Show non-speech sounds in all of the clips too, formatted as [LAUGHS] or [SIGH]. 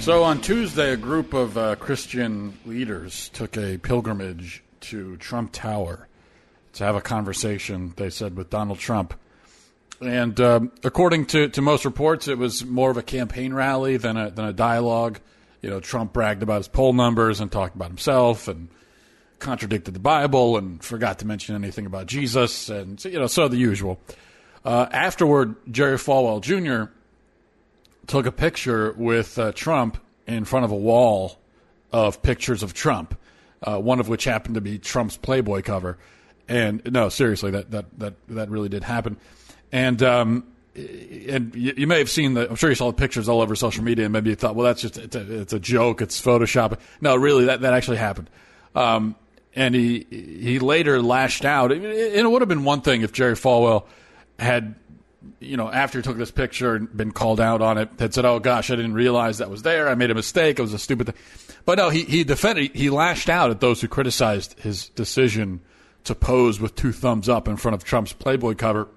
So on Tuesday, a group of uh, Christian leaders took a pilgrimage to Trump Tower to have a conversation, they said, with Donald Trump. And um, according to, to most reports, it was more of a campaign rally than a, than a dialogue. You know, Trump bragged about his poll numbers and talked about himself and contradicted the Bible and forgot to mention anything about Jesus and, you know, so the usual. Uh, afterward, Jerry Falwell Jr. took a picture with uh, Trump in front of a wall of pictures of Trump, uh, one of which happened to be Trump's Playboy cover. And no, seriously, that that that that really did happen. And um, and you, you, may have seen the. I'm sure you saw the pictures all over social media, and maybe you thought, well, that's just it's a, it's a joke, it's Photoshop. No, really, that that actually happened. Um, and he he later lashed out. And it would have been one thing if Jerry Falwell had, you know, after took this picture and been called out on it, had said, "Oh gosh, I didn't realize that was there. I made a mistake. It was a stupid thing." But no, he he defended. He lashed out at those who criticized his decision to pose with two thumbs up in front of Trump's Playboy cover.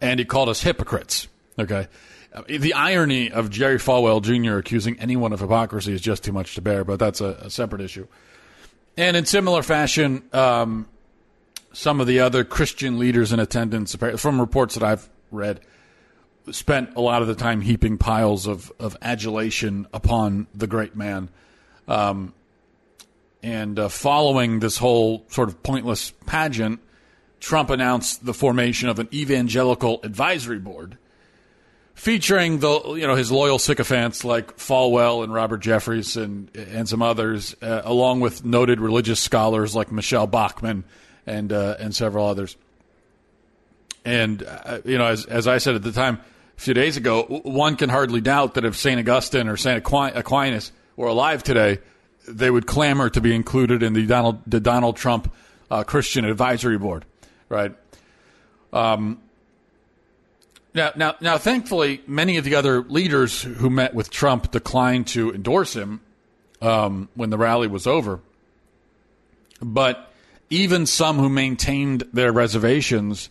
And he called us hypocrites. Okay. The irony of Jerry Falwell Jr. accusing anyone of hypocrisy is just too much to bear, but that's a, a separate issue. And in similar fashion, um, some of the other Christian leaders in attendance, from reports that I've read, spent a lot of the time heaping piles of, of adulation upon the great man. Um, and uh, following this whole sort of pointless pageant, Trump announced the formation of an evangelical advisory board featuring the you know his loyal sycophants like Falwell and Robert Jeffress and and some others, uh, along with noted religious scholars like Michele Bachmann and uh, and several others. And uh, you know, as as I said at the time a few days ago, one can hardly doubt that if Saint Augustine or Saint Aquinas were alive today they would clamor to be included in the Donald the Donald Trump uh, Christian Advisory Board, right? Um, now, now, now, thankfully, many of the other leaders who met with Trump declined to endorse him um, when the rally was over. But even some who maintained their reservations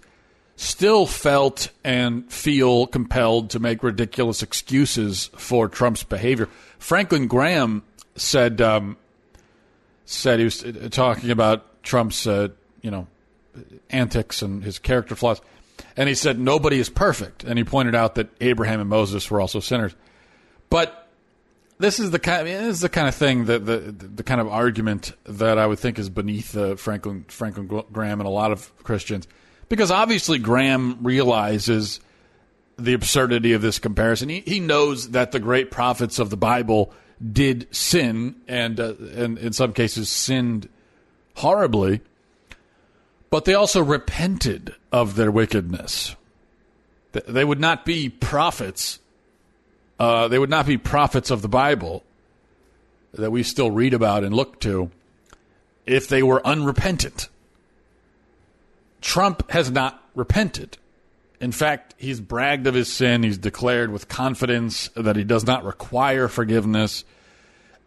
still felt and feel compelled to make ridiculous excuses for Trump's behavior. Franklin Graham said um, said he was talking about Trump's uh, you know antics and his character flaws, and he said nobody is perfect, and he pointed out that Abraham and Moses were also sinners, but this is the kind. This is the kind of thing that the, the, the kind of argument that I would think is beneath uh, Franklin Franklin Graham and a lot of Christians, because obviously Graham realizes the absurdity of this comparison. He, he knows that the great prophets of the Bible did sin and, uh, and in some cases sinned horribly, but they also repented of their wickedness. They would not be prophets. Uh, they would not be prophets of the Bible that we still read about and look to if they were unrepentant. Trump has not repented. In fact, he's bragged of his sin. He's declared with confidence that he does not require forgiveness.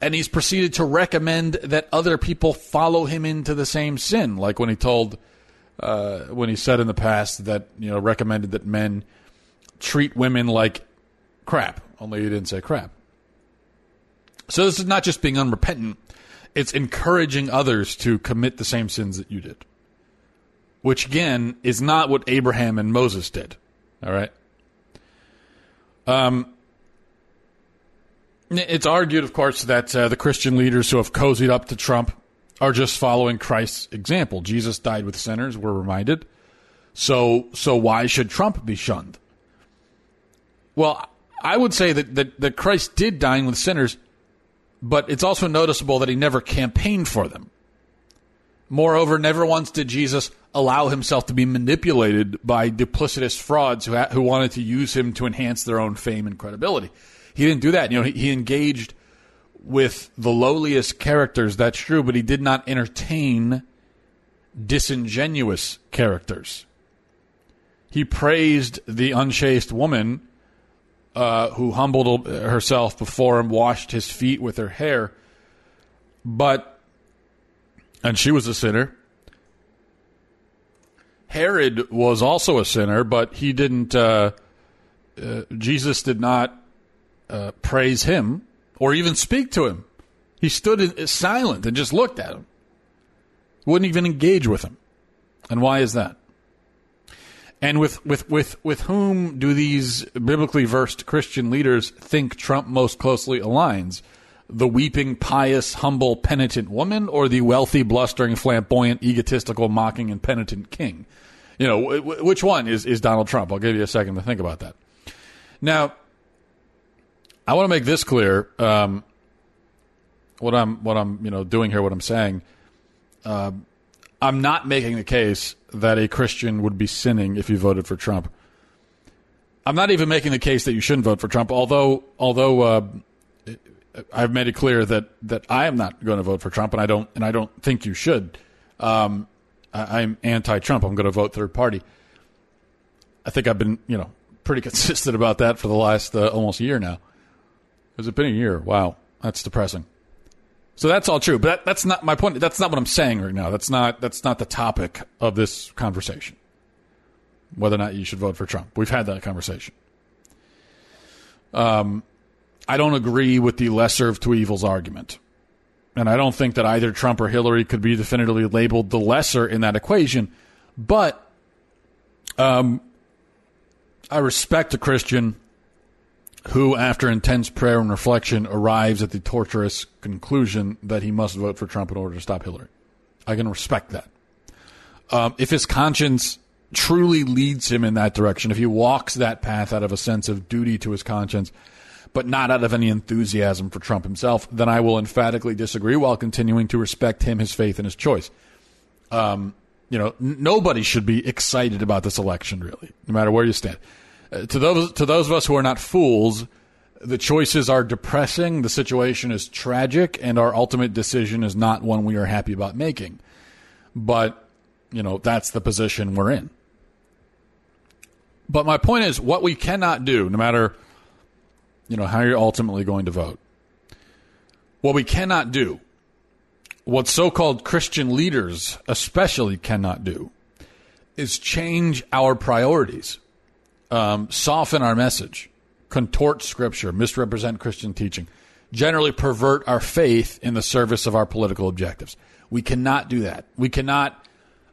And he's proceeded to recommend that other people follow him into the same sin, like when he told, uh, when he said in the past that, you know, recommended that men treat women like crap, only you didn't say crap. So this is not just being unrepentant, it's encouraging others to commit the same sins that you did which again is not what Abraham and Moses did. All right. Um, it's argued, of course, that uh, the Christian leaders who have cozied up to Trump are just following Christ's example. Jesus died with sinners, we're reminded. So, so why should Trump be shunned? Well, I would say that, that, that Christ did dine with sinners, but it's also noticeable that he never campaigned for them. Moreover, never once did Jesus allow himself to be manipulated by duplicitous frauds who, who wanted to use him to enhance their own fame and credibility. He didn't do that. You know, he, he engaged with the lowliest characters, that's true, but he did not entertain disingenuous characters. He praised the unchaste woman uh, who humbled herself before him, washed his feet with her hair, but, and she was a sinner. Herod was also a sinner, but he didn't, uh, uh, Jesus did not uh, praise him or even speak to him. He stood in, silent and just looked at him. Wouldn't even engage with him. And why is that? And with, with, with, with whom do these biblically versed Christian leaders think Trump most closely aligns? The weeping, pious, humble, penitent woman, or the wealthy, blustering, flamboyant, egotistical, mocking, and penitent king? You know, w- which one is, is Donald Trump? I'll give you a second to think about that. Now, I want to make this clear. Um, what I'm what I'm you know doing here, what I'm saying. Uh, I'm not making the case that a Christian would be sinning if you voted for Trump. I'm not even making the case that you shouldn't vote for Trump. Although although uh, I've made it clear that that I am not going to vote for Trump, and I don't and I don't think you should. Um, I, I'm anti-Trump. I'm going to vote third party. I think I've been you know pretty [LAUGHS] consistent about that for the last uh, almost year now. Has it been a year? Wow, that's depressing. So that's all true, but that, that's not my point. That's not what I'm saying right now. That's not that's not the topic of this conversation. Whether or not you should vote for Trump, we've had that conversation. Um, I don't agree with the lesser of two evils argument, and I don't think that either Trump or Hillary could be definitively labeled the lesser in that equation. But um, I respect a Christian who, after intense prayer and reflection, arrives at the torturous conclusion that he must vote for Trump in order to stop Hillary. I can respect that. Um, if his conscience truly leads him in that direction, if he walks that path out of a sense of duty to his conscience, but not out of any enthusiasm for Trump himself, then I will emphatically disagree while continuing to respect him, his faith, and his choice. Um, you know, n- nobody should be excited about this election, really, no matter where you stand. To those to those of us who are not fools, the choices are depressing, the situation is tragic, and our ultimate decision is not one we are happy about making. But you know that's the position we're in. But my point is, what we cannot do, no matter you know how you're ultimately going to vote, what we cannot do, what so-called Christian leaders especially cannot do, is change our priorities um, soften our message, contort Scripture, misrepresent Christian teaching, generally pervert our faith in the service of our political objectives. We cannot do that. We cannot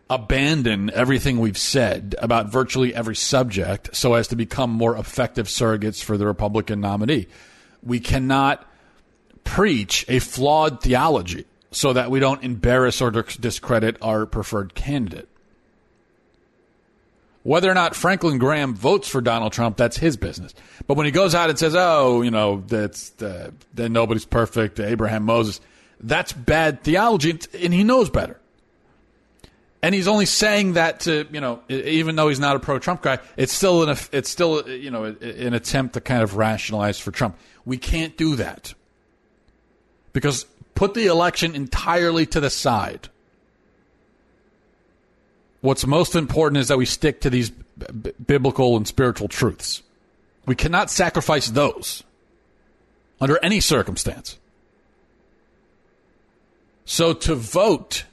abandon everything we've said about virtually every subject so as to become more effective surrogates for the Republican nominee. We cannot preach a flawed theology so that we don't embarrass or discredit our preferred candidate. Whether or not Franklin Graham votes for Donald Trump, that's his business. But when he goes out and says, "Oh, you know, that's uh, that nobody's perfect," Abraham Moses, that's bad theology, and he knows better. And he's only saying that to you know, even though he's not a pro-Trump guy, it's still an it's still you know an attempt to kind of rationalize for Trump. We can't do that because put the election entirely to the side what's most important is that we stick to these b- biblical and spiritual truths. We cannot sacrifice those under any circumstance. So to vote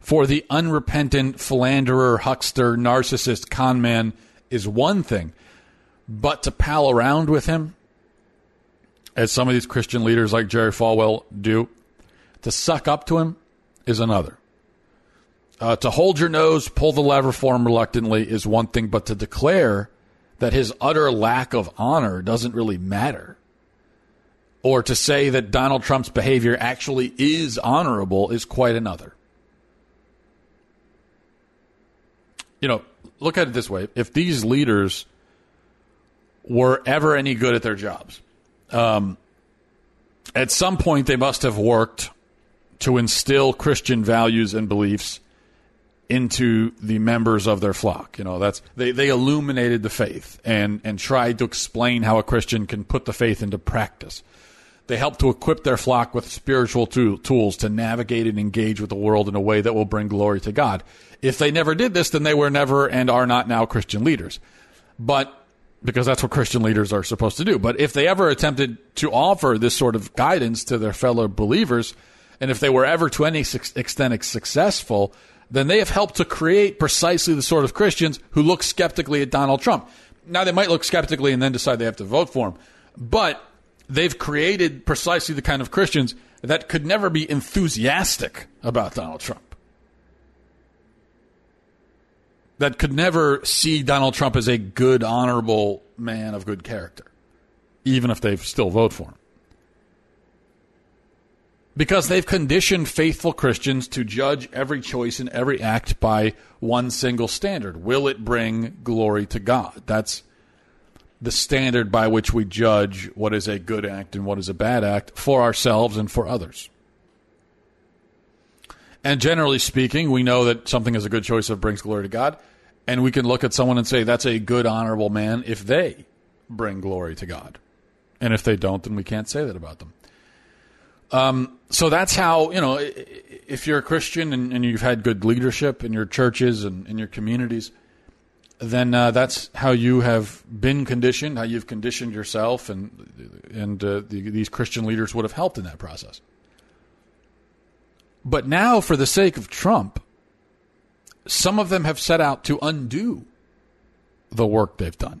for the unrepentant philanderer, huckster, narcissist, conman is one thing, but to pal around with him, as some of these Christian leaders like Jerry Falwell do, to suck up to him is another. Uh, to hold your nose, pull the lever for him reluctantly is one thing, but to declare that his utter lack of honor doesn't really matter, or to say that Donald Trump's behavior actually is honorable is quite another. You know, look at it this way if these leaders were ever any good at their jobs, um, at some point they must have worked to instill Christian values and beliefs into the members of their flock. You know, that's they, they illuminated the faith and and tried to explain how a Christian can put the faith into practice. They helped to equip their flock with spiritual tools to navigate and engage with the world in a way that will bring glory to God. If they never did this, then they were never and are not now Christian leaders. But because that's what Christian leaders are supposed to do. But if they ever attempted to offer this sort of guidance to their fellow believers, and if they were ever to any extent successful, then they have helped to create precisely the sort of Christians who look skeptically at Donald Trump. Now, they might look skeptically and then decide they have to vote for him, but they've created precisely the kind of Christians that could never be enthusiastic about Donald Trump. that could never see Donald Trump as a good, honorable man of good character, even if they still vote for him. Because they've conditioned faithful Christians to judge every choice and every act by one single standard. Will it bring glory to God? That's the standard by which we judge what is a good act and what is a bad act for ourselves and for others. And generally speaking, we know that something is a good choice if it brings glory to God. And we can look at someone and say, that's a good, honorable man if they bring glory to God. And if they don't, then we can't say that about them. Um, so that's how, you know, if you're a Christian and, and, you've had good leadership in your churches and in your communities, then uh, that's how you have been conditioned, how you've conditioned yourself, and, and uh, the, these Christian leaders would have helped in that process. But now, for the sake of Trump, some of them have set out to undo the work they've done.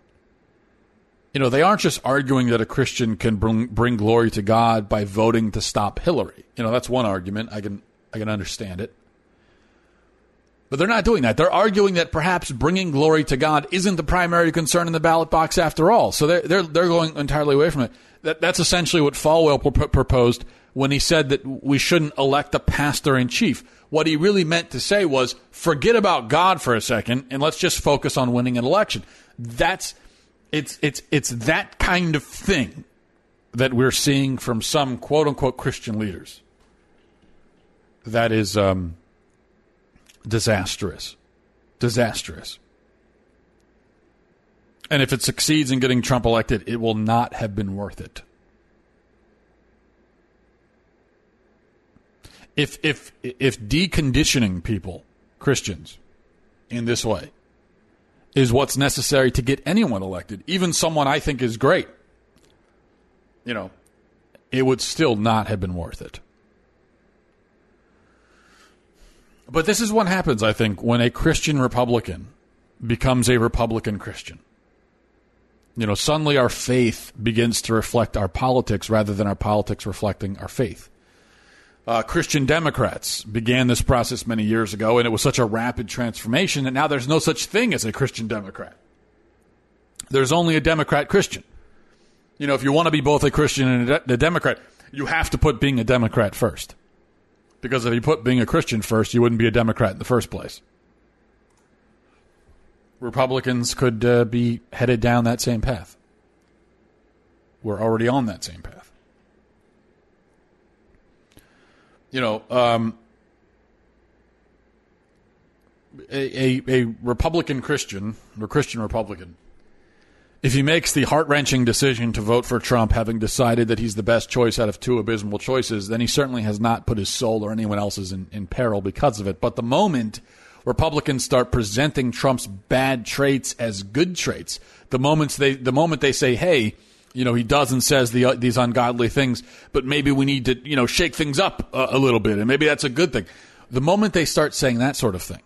You know, they aren't just arguing that a Christian can bring, bring glory to God by voting to stop Hillary. You know, that's one argument. I can I can understand it. But they're not doing that. They're arguing that perhaps bringing glory to God isn't the primary concern in the ballot box after all. So they're they're, they're going entirely away from it. That, that's essentially what Falwell proposed when he said that we shouldn't elect a pastor in chief. What he really meant to say was forget about God for a second and let's just focus on winning an election. That's it's it's it's that kind of thing that we're seeing from some quote unquote Christian leaders. That is um, disastrous. Disastrous. And if it succeeds in getting Trump elected, it will not have been worth it. if if if deconditioning people, Christians, in this way, is what's necessary to get anyone elected, even someone I think is great, you know, it would still not have been worth it. But this is what happens, I think, when a Christian Republican becomes a Republican Christian. You know, suddenly our faith begins to reflect our politics rather than our politics reflecting our faith uh, Christian Democrats began this process many years ago, and it was such a rapid transformation that now there's no such thing as a Christian Democrat. There's only a Democrat Christian. You know, if you want to be both a Christian and a, de- a Democrat, you have to put being a Democrat first. Because if you put being a Christian first, you wouldn't be a Democrat in the first place. Republicans could uh, be headed down that same path. We're already on that same path. You know, um, a, a, a Republican Christian or Christian Republican, if he makes the heart wrenching decision to vote for Trump, having decided that he's the best choice out of two abysmal choices, then he certainly has not put his soul or anyone else's in, in peril because of it. But the moment Republicans start presenting Trump's bad traits as good traits, the moments they the moment they say, "Hey," you know, he does and says the, uh, these ungodly things, but maybe we need to, you know, shake things up a, a little bit, and maybe that's a good thing. The moment they start saying that sort of thing,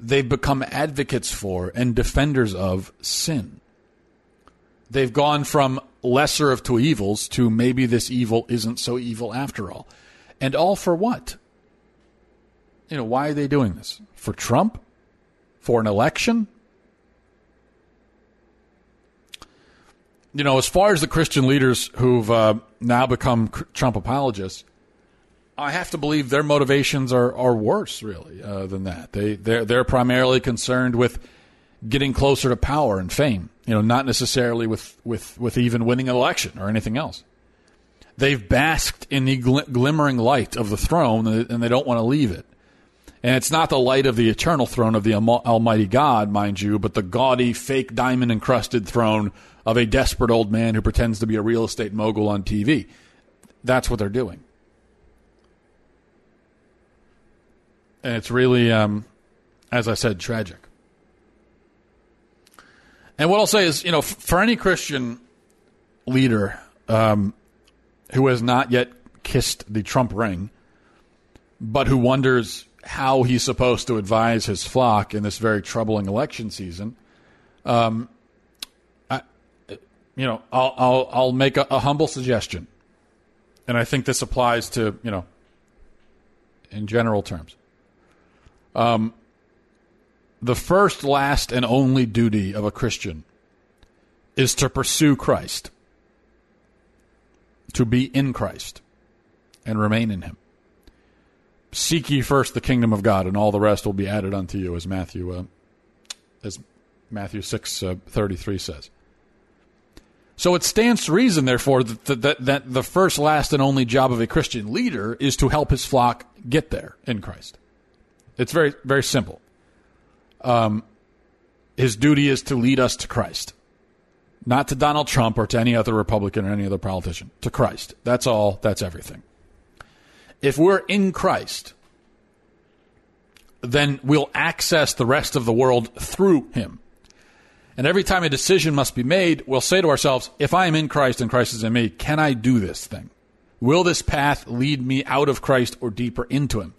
they've become advocates for and defenders of sin. They've gone from lesser of two evils to maybe this evil isn't so evil after all. And all for what? You know, why are they doing this? For Trump? For an election? You know, as far as the Christian leaders who've uh, now become Trump apologists, I have to believe their motivations are, are worse, really, uh, than that. They they're, they're primarily concerned with getting closer to power and fame. You know, not necessarily with with with even winning an election or anything else. They've basked in the gl- glimmering light of the throne, and they don't want to leave it. And it's not the light of the eternal throne of the Almighty God, mind you, but the gaudy, fake diamond encrusted throne of a desperate old man who pretends to be a real estate mogul on TV. That's what they're doing. And it's really, um, as I said, tragic. And what I'll say is, you know, for any Christian leader um, who has not yet kissed the Trump ring, but who wonders how he's supposed to advise his flock in this very troubling election season, um, I, you know, I'll, I'll, I'll make a, a humble suggestion, and I think this applies to you know, in general terms. Um, the first, last, and only duty of a Christian is to pursue Christ, to be in Christ, and remain in Him. Seek ye first the kingdom of God, and all the rest will be added unto you, as Matthew, uh, as Matthew six uh, thirty three says. So it stands to reason, therefore, that, that, that the first, last, and only job of a Christian leader is to help his flock get there in Christ. It's very, very simple. Um, his duty is to lead us to Christ, not to Donald Trump or to any other Republican or any other politician, to Christ. That's all, that's everything. If we're in Christ, then we'll access the rest of the world through him. And every time a decision must be made, we'll say to ourselves, if I am in Christ and Christ is in me, can I do this thing? Will this path lead me out of Christ or deeper into him?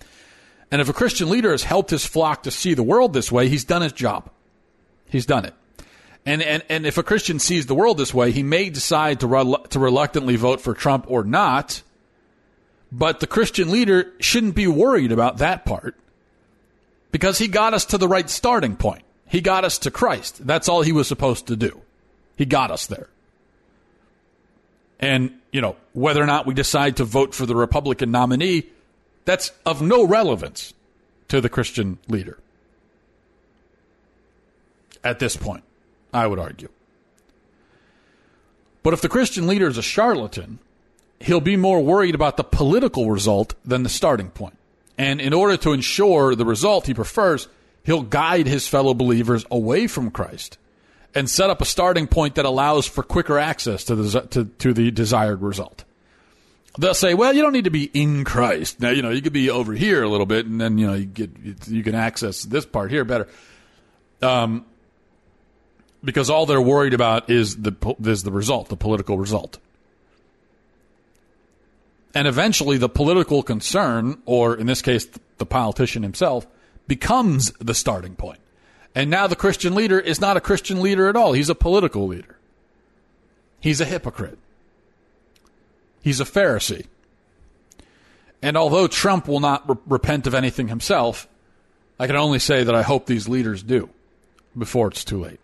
And if a Christian leader has helped his flock to see the world this way, he's done his job. He's done it. And, and, and if a Christian sees the world this way, he may decide to, to reluctantly vote for Trump or not but the Christian leader shouldn't be worried about that part because he got us to the right starting point. He got us to Christ. That's all he was supposed to do. He got us there. And, you know, whether or not we decide to vote for the Republican nominee, that's of no relevance to the Christian leader. At this point, I would argue. But if the Christian leader is a charlatan, he'll be more worried about the political result than the starting point. And in order to ensure the result he prefers, he'll guide his fellow believers away from Christ and set up a starting point that allows for quicker access to the, to, to the desired result. They'll say, well, you don't need to be in Christ. Now, you know, you could be over here a little bit and then, you know, you get, you can access this part here better. Um, because all they're worried about is the, is the result, the political result. And eventually, the political concern, or in this case, the politician himself, becomes the starting point. And now the Christian leader is not a Christian leader at all. He's a political leader. He's a hypocrite. He's a Pharisee. And although Trump will not re- repent of anything himself, I can only say that I hope these leaders do before it's too late.